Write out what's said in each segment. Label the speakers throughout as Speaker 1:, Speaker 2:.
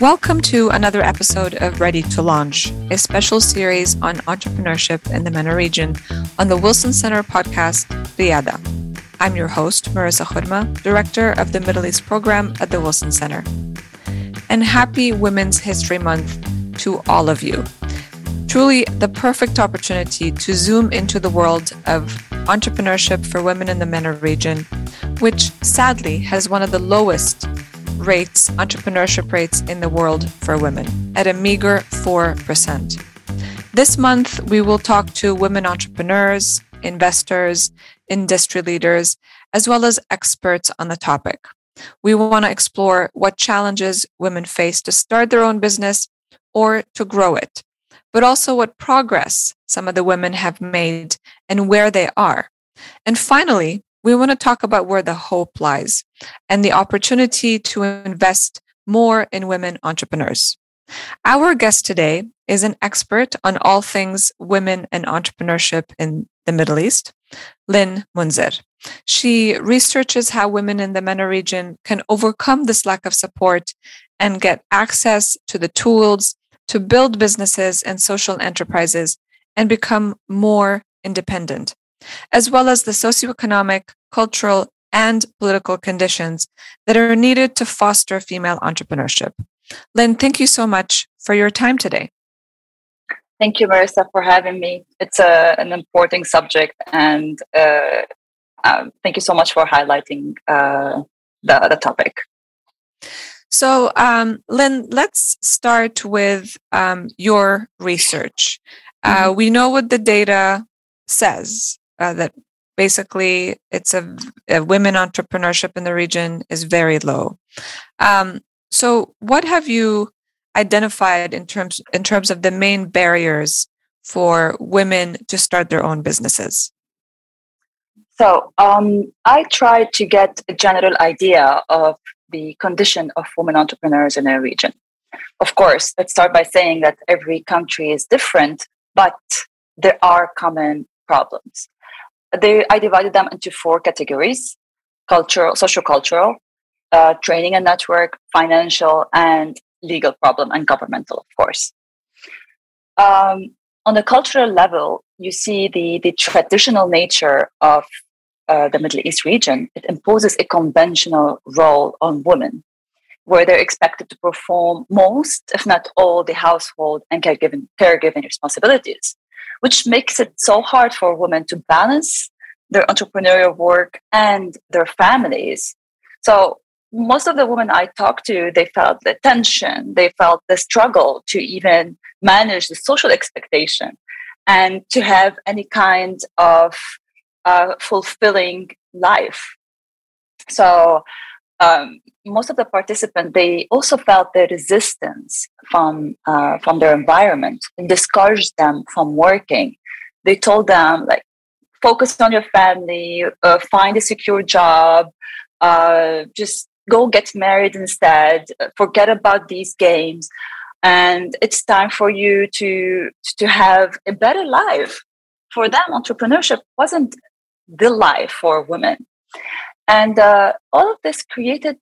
Speaker 1: Welcome to another episode of Ready to Launch, a special series on entrepreneurship in the MENA region on the Wilson Center podcast, Riada. I'm your host, Merissa Khurma, Director of the Middle East Program at the Wilson Center. And happy Women's History Month to all of you. Truly the perfect opportunity to zoom into the world of entrepreneurship for women in the MENA region, which sadly has one of the lowest rates, entrepreneurship rates in the world for women at a meager 4%. This month, we will talk to women entrepreneurs, investors, industry leaders, as well as experts on the topic. We want to explore what challenges women face to start their own business or to grow it, but also what progress some of the women have made and where they are. And finally, we want to talk about where the hope lies and the opportunity to invest more in women entrepreneurs. Our guest today is an expert on all things women and entrepreneurship in the Middle East, Lynn Mounzer. She researches how women in the MENA region can overcome this lack of support and get access to the tools to build businesses and social enterprises and become more independent as well as the socioeconomic, cultural, and political conditions that are needed to foster female entrepreneurship. Lynn, thank you so much for your time today.
Speaker 2: Thank you, Merissa, for having me. It's a, an important subject, and uh, um, thank you so much for highlighting uh, the, the topic.
Speaker 1: So, um, Lynn, let's start with um, your research. Uh, mm-hmm. we know what the data says uh, that basically it's a, a, women entrepreneurship in the region is very low. Um, so, what have you identified in terms in terms of the main barriers for women to start their own businesses?
Speaker 2: So, um, I tried to get a general idea of the condition of women entrepreneurs in our region. Of course, let's start by saying that every country is different, but there are common problems they, I divided them into four categories cultural, social cultural, uh, training and network, financial, and legal problem, and governmental, of course. Um, on the cultural level, you see the, the traditional nature of uh, the Middle East region. It imposes a conventional role on women, where they're expected to perform most, if not all, the household and caregiving, caregiving responsibilities which makes it so hard for women to balance their entrepreneurial work and their families. So most of the women I talked to, they felt the tension, they felt the struggle to even manage the social expectation and to have any kind of uh, fulfilling life. So um, most of the participants they also felt the resistance from uh, from their environment and discouraged them from working. They told them like focus on your family uh, find a secure job uh, just go get married instead forget about these games and it's time for you to to have a better life. For them entrepreneurship wasn't the life for women and uh, all of this created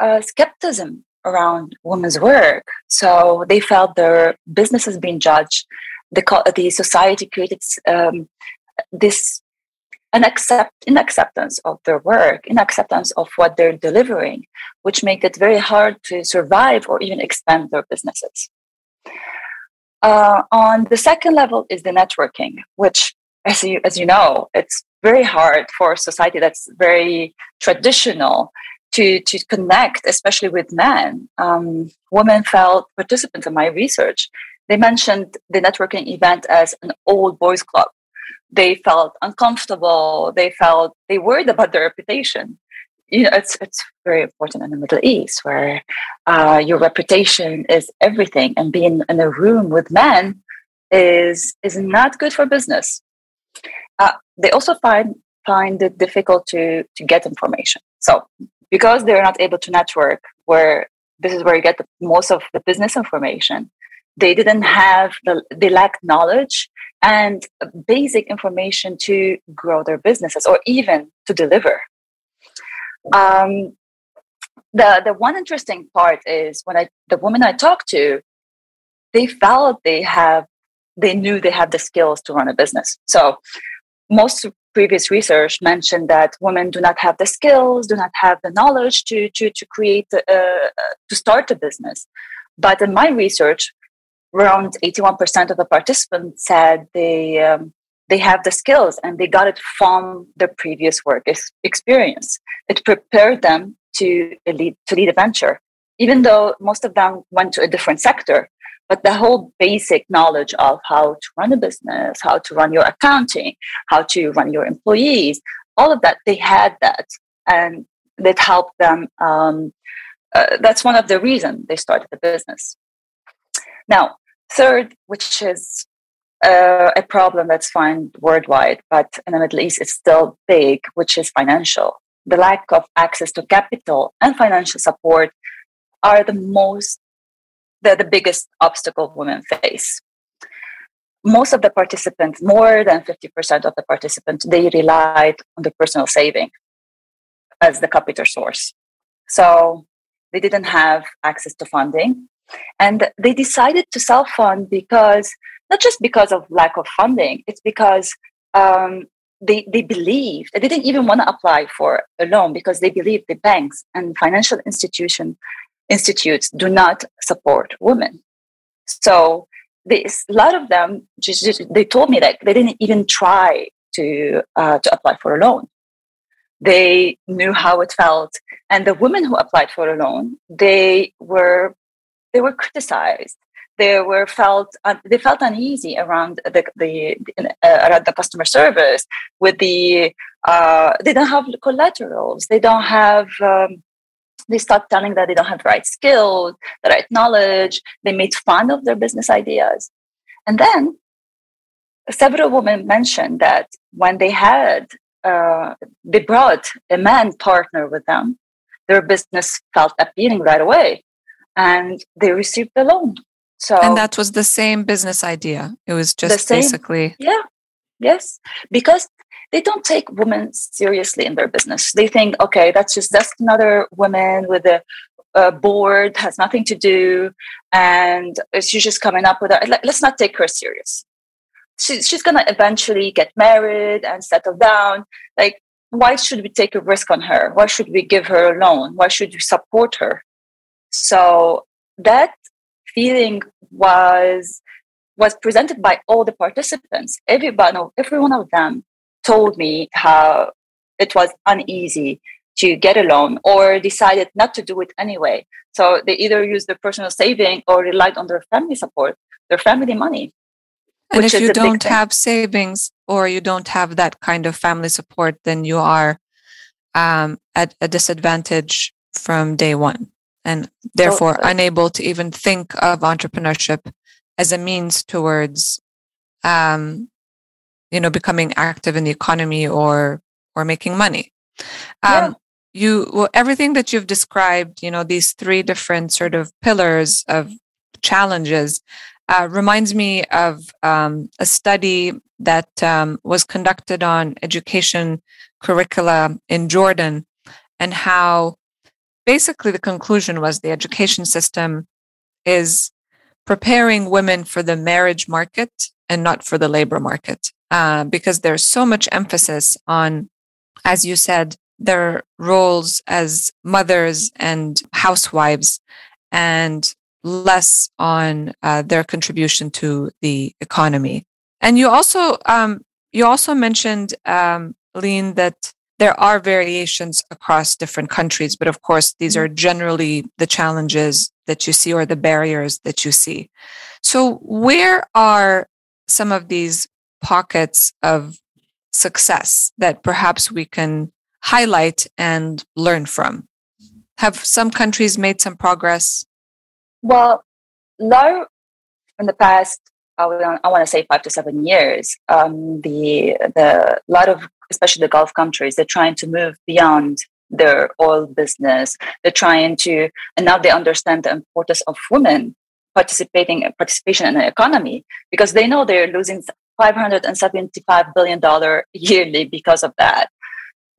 Speaker 2: uh, skepticism around women's work. So they felt their businesses being judged. The, the society created um, this unaccept, inacceptance of their work, inacceptance of what they're delivering, which made it very hard to survive or even expand their businesses. Uh, on the second level is the networking, which, as you as you know, it's very hard for a society that's very traditional to, to connect, especially with men. Um, women felt participants in my research. They mentioned the networking event as an old boys club. They felt uncomfortable. They felt they worried about their reputation. You know, it's it's very important in the Middle East where uh, your reputation is everything, and being in a room with men is is not good for business. They also find find it difficult to to get information. So because they're not able to network, where this is where you get the, most of the business information, they didn't have the they lacked knowledge and basic information to grow their businesses or even to deliver. Um, the the one interesting part is when I the women I talked to, they felt they have they knew they had the skills to run a business. So most previous research mentioned that women do not have the skills, do not have the knowledge to to to create uh, to start a business. But in my research, around 81% of the participants said they um, they have the skills and they got it from their previous work experience. It prepared them to lead to lead a venture, even though most of them went to a different sector. But the whole basic knowledge of how to run a business, how to run your accounting, how to run your employees, all of that, they had that, and that helped them. Um, uh, that's one of the reasons they started the business. Now, third, which is uh, a problem that's found worldwide, but in the Middle East it's still big, which is financial. The lack of access to capital and financial support are the most, the, the biggest obstacle women face. Most of the participants, more than 50% of the participants, they relied on the personal saving as the capital source. So they didn't have access to funding. And they decided to self fund because not just because of lack of funding, it's because um, they, they believed, they didn't even want to apply for a loan because they believe the banks and financial institution institutes do not support women. So this, a lot of them just, just, they told me that they didn't even try to uh, to apply for a loan. They knew how it felt, and the women who applied for a loan they were they were criticized they were felt they felt uneasy around the the uh, around the customer service with the uh, they don't have collaterals they don't have um, they start telling that they don't have the right skills the right knowledge they made fun of their business ideas and then several women mentioned that when they had uh, they brought a man partner with them their business felt appealing right away and they received the loan
Speaker 1: so And that was the same business idea. It was just same, basically
Speaker 2: Yeah. Yes. Because they don't take women seriously in their business. They think, okay, that's just that's another woman with a, a board, has nothing to do, and she's just coming up with it. Let's not take her serious. She, she's gonna eventually get married and settle down. Like, why should we take a risk on her? Why should we give her a loan? Why should we support her? So that feeling was was presented by all the participants. Everyone, every one of them told me how it was uneasy to get a loan or decided not to do it anyway. So they either used their personal saving or relied on their family support, their family money.
Speaker 1: And if you don't have savings or you don't have that kind of family support, then you are um, at a disadvantage from day one and therefore so, uh, unable to even think of entrepreneurship as a means towards um, you know becoming active in the economy or or making money um, yeah. you well everything that you've described you know these three different sort of pillars of challenges uh, reminds me of um, a study that um, was conducted on education curricula in jordan and how basically the conclusion was the education system is preparing women for the marriage market and not for the labor market uh, because there's so much emphasis on as you said their roles as mothers and housewives and less on uh, their contribution to the economy. And you also um, you also mentioned um, Lynn that there are variations across different countries, but of course, these are generally the challenges that you see or the barriers that you see. So, where are some of these pockets of success that perhaps we can highlight and learn from? Have some countries made some progress?
Speaker 2: Well, low in the past, I, I want to say five to seven years, um, the the lot of especially the Gulf countries, they're trying to move beyond their oil business. They're trying to, and now they understand the importance of women participating participation in the economy because they know they're losing 575 billion dollar yearly because of that.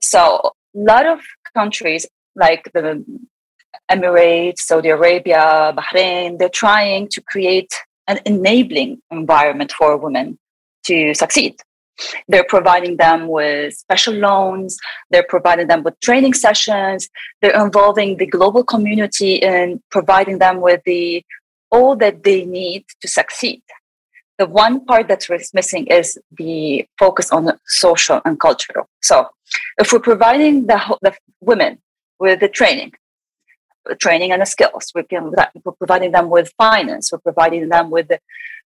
Speaker 2: So a lot of countries like the Emirates, Saudi Arabia, Bahrain, they're trying to create an enabling environment for women to succeed. They're providing them with special loans. They're providing them with training sessions. They're involving the global community in providing them with the all that they need to succeed. The one part that's missing is the focus on social and cultural. So, if we're providing the, the women with the training, training and the skills, we can, we're providing them with finance, we're providing them with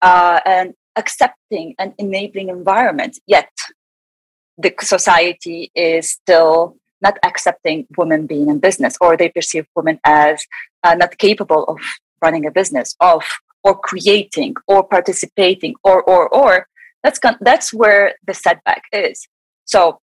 Speaker 2: uh, an accepting and enabling environment. Yet, the society is still not accepting women being in business, or they perceive women as uh, not capable of running a business, of or creating or participating or or or that's con- that's where the setback is so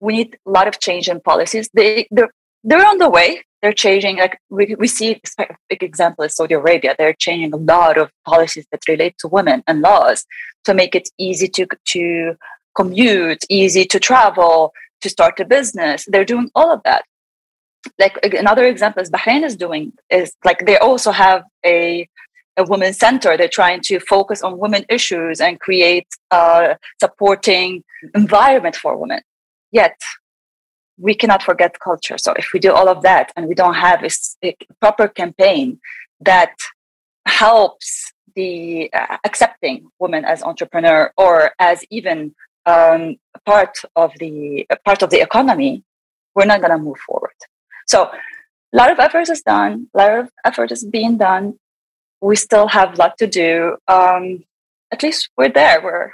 Speaker 2: we need a lot of change in policies they they're, they're on the way they're changing like we, we see a big example is saudi arabia they're changing a lot of policies that relate to women and laws to make it easy to to commute easy to travel to start a business they're doing all of that like another example is bahrain is doing is like they also have a a women center. They're trying to focus on women issues and create a supporting environment for women. Yet, we cannot forget culture. So, if we do all of that and we don't have a, a proper campaign that helps the uh, accepting women as entrepreneur or as even um, part of the part of the economy, we're not going to move forward. So, a lot of effort is done. A lot of effort is being done we still have a lot to do. Um, at least we're there. We're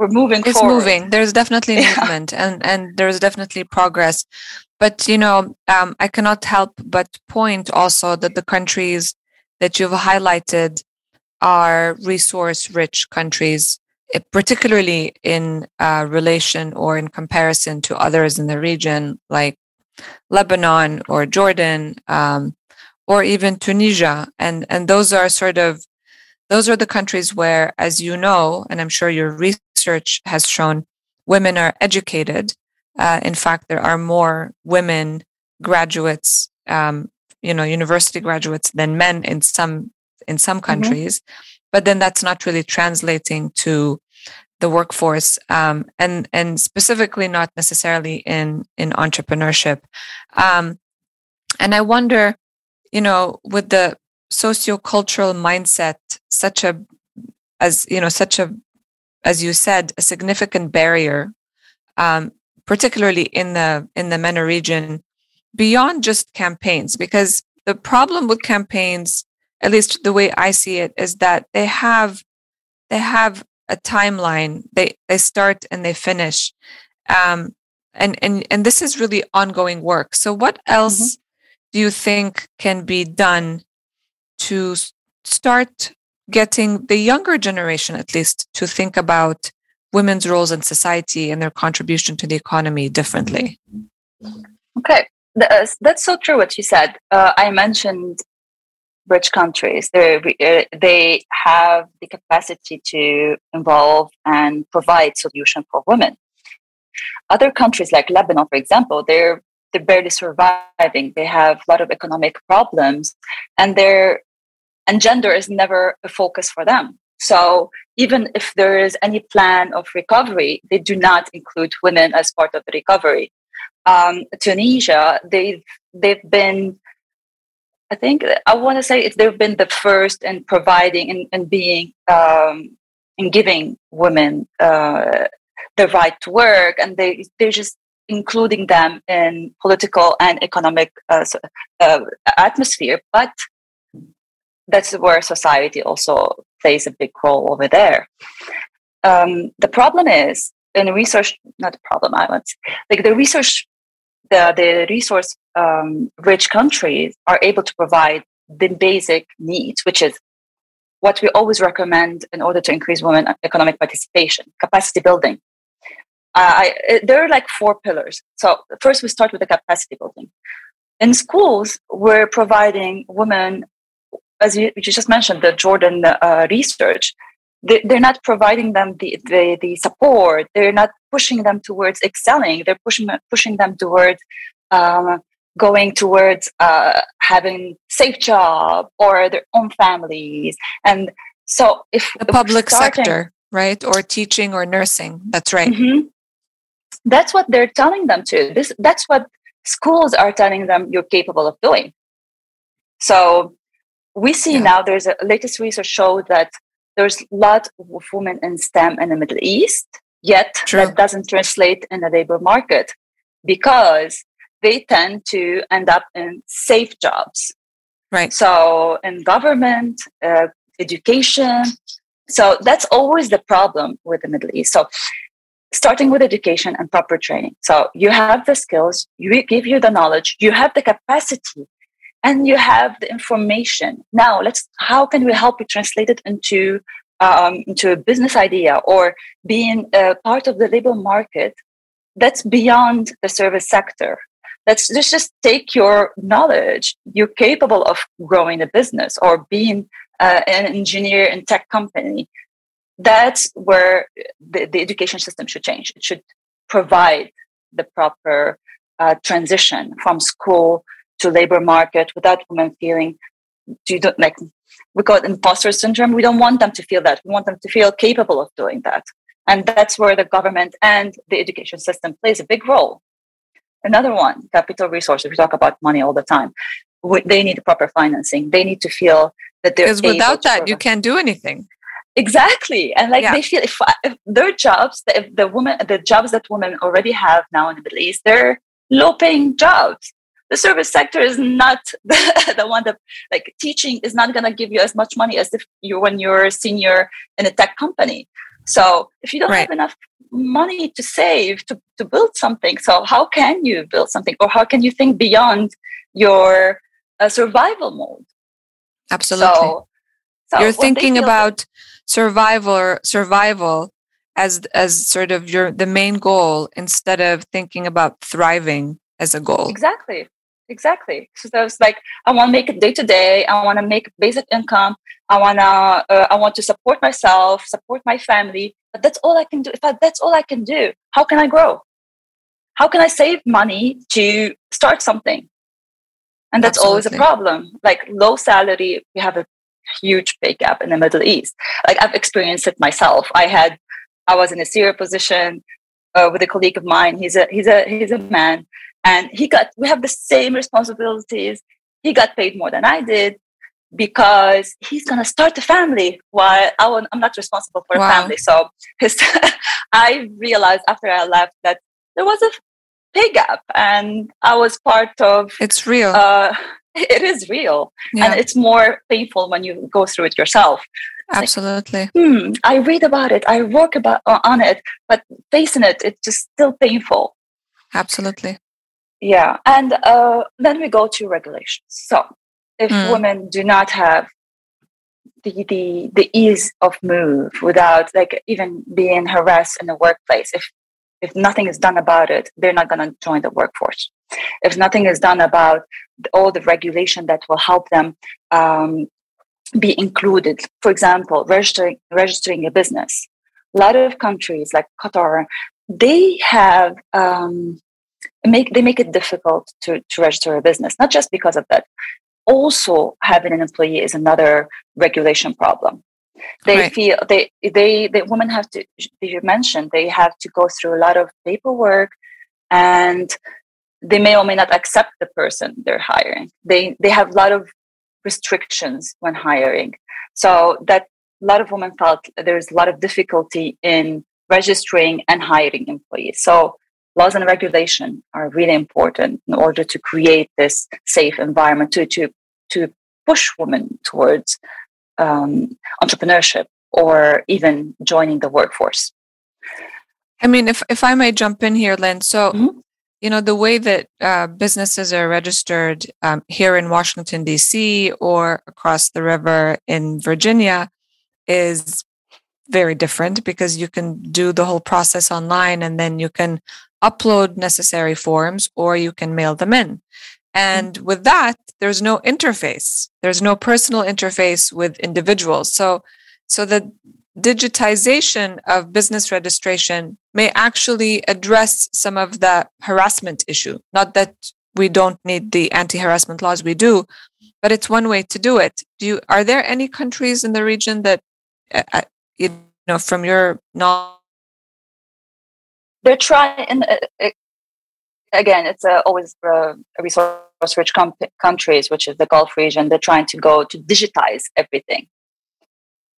Speaker 2: we're moving.
Speaker 1: It's
Speaker 2: forward.
Speaker 1: moving. There's definitely yeah. movement, and and there's definitely progress. But you know, um, I cannot help but point also that the countries that you've highlighted are resource-rich countries, eh, particularly in uh, relation or in comparison to others in the region, like Lebanon or Jordan, um, or even Tunisia. And, and those are sort of, those are the countries where, as you know, and I'm sure your research has shown, women are educated. Uh, in fact, there are more women graduates, um, you know, university graduates than men in some in some mm-hmm. countries. Mm-hmm. But then that's not really translating to the workforce, um, and and specifically not necessarily in in entrepreneurship. Um, and I wonder, you know, with the sociocultural mindset, such a, as you know, such a, as you said, a significant barrier, um, particularly in the in the MENA region, beyond just campaigns, because the problem with campaigns, at least the way I see it, is that they have they have a timeline. They they start and they finish. Um, and and and this is really ongoing work. So what else mm-hmm do you think can be done to start getting the younger generation, at least, to think about women's roles in society and their contribution to the economy differently?
Speaker 2: Okay, uh, that's so true what you said. Uh, I mentioned rich countries. Uh, they have the capacity to involve and provide solution for women. Other countries like Lebanon, for example, they're they're barely surviving. They have a lot of economic problems, and their and gender is never a focus for them. So even if there is any plan of recovery, they do not include women as part of the recovery. Um, Tunisia, they've they've been, I think I want to say they've been the first in providing and, and being um, in giving women uh, the right to work, and they they're just including them in political and economic uh, uh, atmosphere, but that's where society also plays a big role over there. Um, the problem is in research, not the problem, I would like the research, the, the resource um, rich countries are able to provide the basic needs, which is what we always recommend in order to increase women economic participation, capacity building, I, there are like four pillars. So first, we start with the capacity building. In schools, we're providing women, as you, you just mentioned, the Jordan uh, research. They, are not providing them the, the, the support. They're not pushing them towards excelling. They're pushing pushing them towards um, going towards uh, having safe job or their own families and so if
Speaker 1: the public starting, sector right or teaching or nursing that's right
Speaker 2: mm-hmm, that's what they're telling them to this that's what schools are telling them you're capable of doing so we see yeah. now there's a latest research show that there's a lot of women in STEM in the Middle East, yet True. that doesn't translate in the labor market because they tend to end up in safe jobs.
Speaker 1: Right.
Speaker 2: So in government, uh, education. So that's always the problem with the Middle East. So starting with education and proper training. So you have the skills, you give you the knowledge, you have the capacity and you have the information. Now let's how can we help you translate it into um, into a business idea or being a part of the labor market that's beyond the service sector? Let's, let's just take your knowledge. You're capable of growing a business or being uh, an engineer in tech company. That's where the, the education system should change. It should provide the proper uh, transition from school to labor market without women feeling you don't like we call it imposter syndrome. We don't want them to feel that. We want them to feel capable of doing that. And that's where the government and the education system plays a big role. Another one capital resources. We talk about money all the time. They need proper financing. They need to feel that they're
Speaker 1: because without that you can't do anything.
Speaker 2: Exactly. And like yeah. they feel if, if their jobs if the women the jobs that women already have now in the middle east they're low paying jobs the service sector is not the, the one that like teaching is not going to give you as much money as if you when you're a senior in a tech company. So if you don't right. have enough money to save to, to build something so how can you build something? Or how can you think beyond your uh, survival mode?
Speaker 1: Absolutely. So, so you're thinking about survival or survival as as sort of your the main goal instead of thinking about thriving as a goal.
Speaker 2: Exactly exactly. So was like i want to make it day to day. I want to make basic income. I want to uh, i want to support myself support my family. But that's all i can do. If I, that's all i can do how can i grow? How can i save money to start something? And that's Absolutely. always a problem. Like low salary we have a huge pay gap in the middle east. Like i've experienced it myself. I had i was in a senior position uh, with a colleague of mine. He's a he's a he's a man and he got we have the same responsibilities. He got paid more than i did because he's going to start a family while I am not responsible for wow. a family. So his, i realized after i left that there was a pay gap and i was part of
Speaker 1: it's real.
Speaker 2: uh, it is real. Yeah. and it's more painful when you go through it yourself.
Speaker 1: Absolutely
Speaker 2: like, hmm, i read about it. I work about on it. But facing it it's just still painful.
Speaker 1: Absolutely
Speaker 2: yeah and uh, then we go to regulations. So if mm. women do not have the, the the ease of move without like even being harassed in the workplace if if nothing is done about it they're not going to join the workforce. If nothing is done about all the regulation that will help them um, be included for example registering registering a business. A lot of countries like qatar they have um, make they make it difficult to, to register a business not just because of that. Also having an employee is another regulation problem. They right. feel they they the women have to you mentioned they have to go through a lot of paperwork and they may or may not accept the person they're hiring. They they have a lot of restrictions when hiring. So that a lot of women felt there's a lot of difficulty in registering and hiring employees. So laws and regulation are really important in order to create this safe environment to to to push women towards um, entrepreneurship or even joining the workforce.
Speaker 1: I mean, if if I may jump in here, Lynn. So, mm-hmm. you know, the way that uh, businesses are registered um, here in Washington D.C. or across the river in Virginia is very different because you can do the whole process online and then you can upload necessary forms or you can mail them in. And mm-hmm. with that, there's no interface. There's no personal interface with individuals. So, so the digitization of business registration may actually address some of the harassment issue. Not that we don't need the anti-harassment laws. We do, but it's one way to do it. Do you? Are there any countries in the region that, uh, uh you know, from your knowledge?
Speaker 2: They're trying. Uh, again, it's uh, always uh, resource-rich com- countries, which is the Gulf region. They're trying to go to digitize everything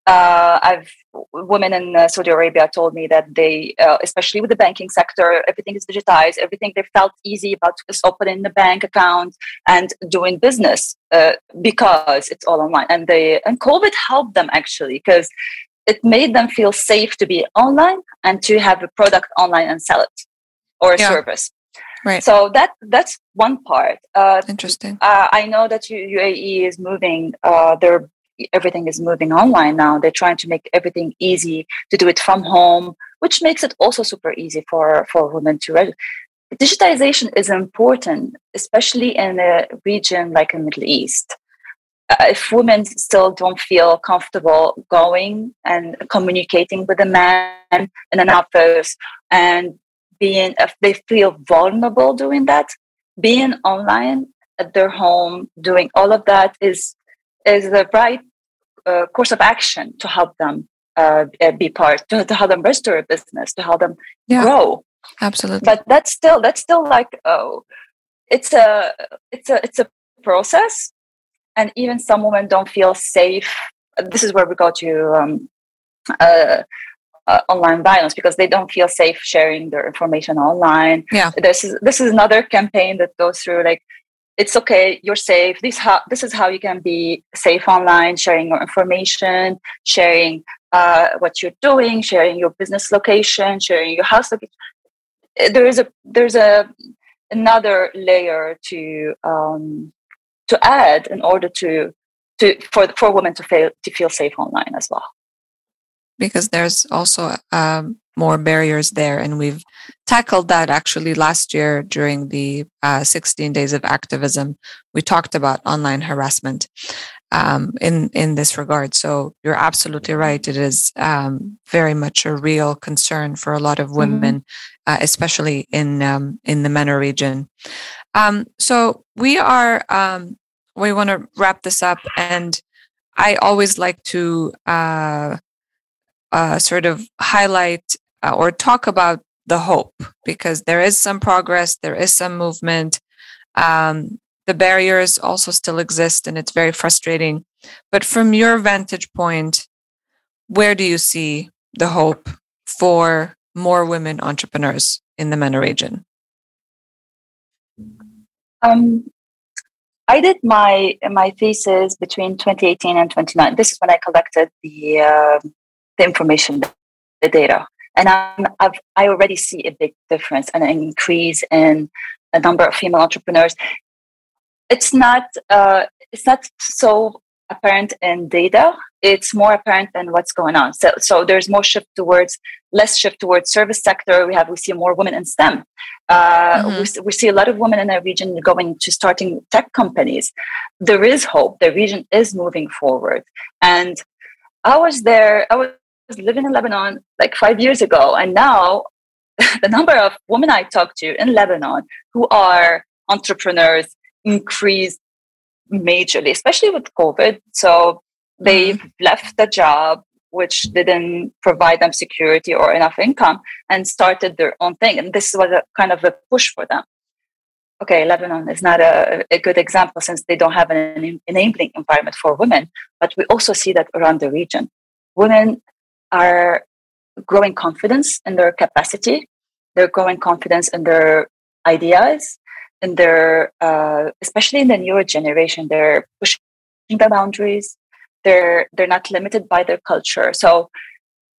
Speaker 2: uh, I've women in uh, Saudi Arabia told me that they, uh, especially with the banking sector, everything is digitized. Everything they felt easy about just opening the bank account and doing business uh, because it's all online. And they and COVID helped them actually because it made them feel safe to be online and to have a product online and sell it or a yeah. service.
Speaker 1: Right.
Speaker 2: So that that's one part.
Speaker 1: Uh, Interesting.
Speaker 2: Uh, I know that UAE is moving. Uh, their everything is moving online now. They're trying to make everything easy to do it from home, which makes it also super easy for, for women to register. Digitization is important, especially in a region like the Middle East. Uh, if women still don't feel comfortable going and communicating with a man in an office and being, if they feel vulnerable doing that, being online at their home, doing all of that is is the right uh, course of action to help them uh, be part, to, to help them restore a business, to help them yeah, grow.
Speaker 1: Absolutely.
Speaker 2: But that's still that's still like oh, it's a it's a it's a process, and even some women don't feel safe. This is where we go to um, uh, uh, online violence because they don't feel safe sharing their information online.
Speaker 1: Yeah,
Speaker 2: this is this is another campaign that goes through like it's okay you're safe this how this is how you can be safe online sharing your information sharing uh, what you're doing sharing your business location sharing your house location there is a there's a another layer to um, to add in order to to for for women to feel to feel safe online as well
Speaker 1: because there's also um, more barriers there. And we've tackled that actually last year during the uh, 16 days of activism. We talked about online harassment um, in, in this regard. So you're absolutely right. It is um, very much a real concern for a lot of mm-hmm. women, mm-hmm. uh, especially in, um, in the MENA region. Um, so we are, um, we want to wrap this up and I always like to uh, uh, sort of highlight uh, or talk about the hope because there is some progress, there is some movement. Um, the barriers also still exist and it's very frustrating. But from your vantage point, where do you see the hope for more women entrepreneurs in the MENA region?
Speaker 2: Um, I did my my thesis between 2018 and 2019. This is when I collected the uh, the information, the data and I'm, I've, I already see a big difference and an increase in the number of female entrepreneurs. It's not uh, it's not so apparent in data. It's more apparent than what's going on. So, so there's more shift towards less shift towards service sector. We have we see more women in STEM. Uh, mm-hmm. we, we see a lot of women in our region going to starting tech companies. There is hope. The region is moving forward, and I was there. I was living in Lebanon like five years ago, and now the number of women I talk to in Lebanon who are entrepreneurs increased majorly, especially with COVID. So they've mm-hmm. left the job which didn't provide them security or enough income and started their own thing. And this was a kind of a push for them. Okay, Lebanon is not a, a good example since they don't have an enabling environment for women, but we also see that around the region. Women are growing confidence in their capacity. They're growing confidence in their ideas, in their, uh, especially in the newer generation, they're pushing the boundaries. They're they're not limited by their culture. So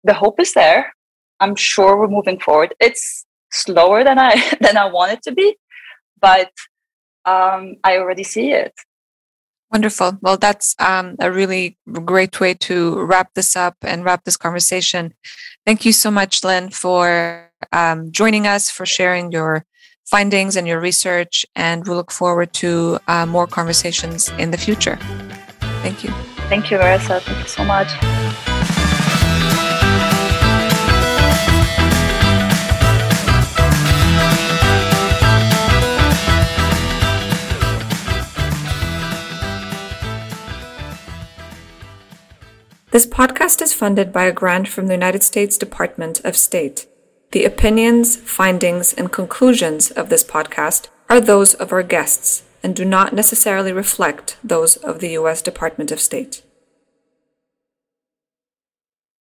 Speaker 2: the hope is there. I'm sure we're moving forward. It's slower than I than I want it to be, but um, I already see it.
Speaker 1: Wonderful. Well, that's um, a really great way to wrap this up and wrap this conversation. Thank you so much, Lynn, for um, joining us, for sharing your findings and your research. And we look forward to uh, more conversations in the future. Thank you.
Speaker 2: Thank you, Versa. Thank you so much.
Speaker 1: This podcast is funded by a grant from the United States Department of State. The opinions, findings, and conclusions of this podcast are those of our guests and do not necessarily reflect those of the U.S. Department of State.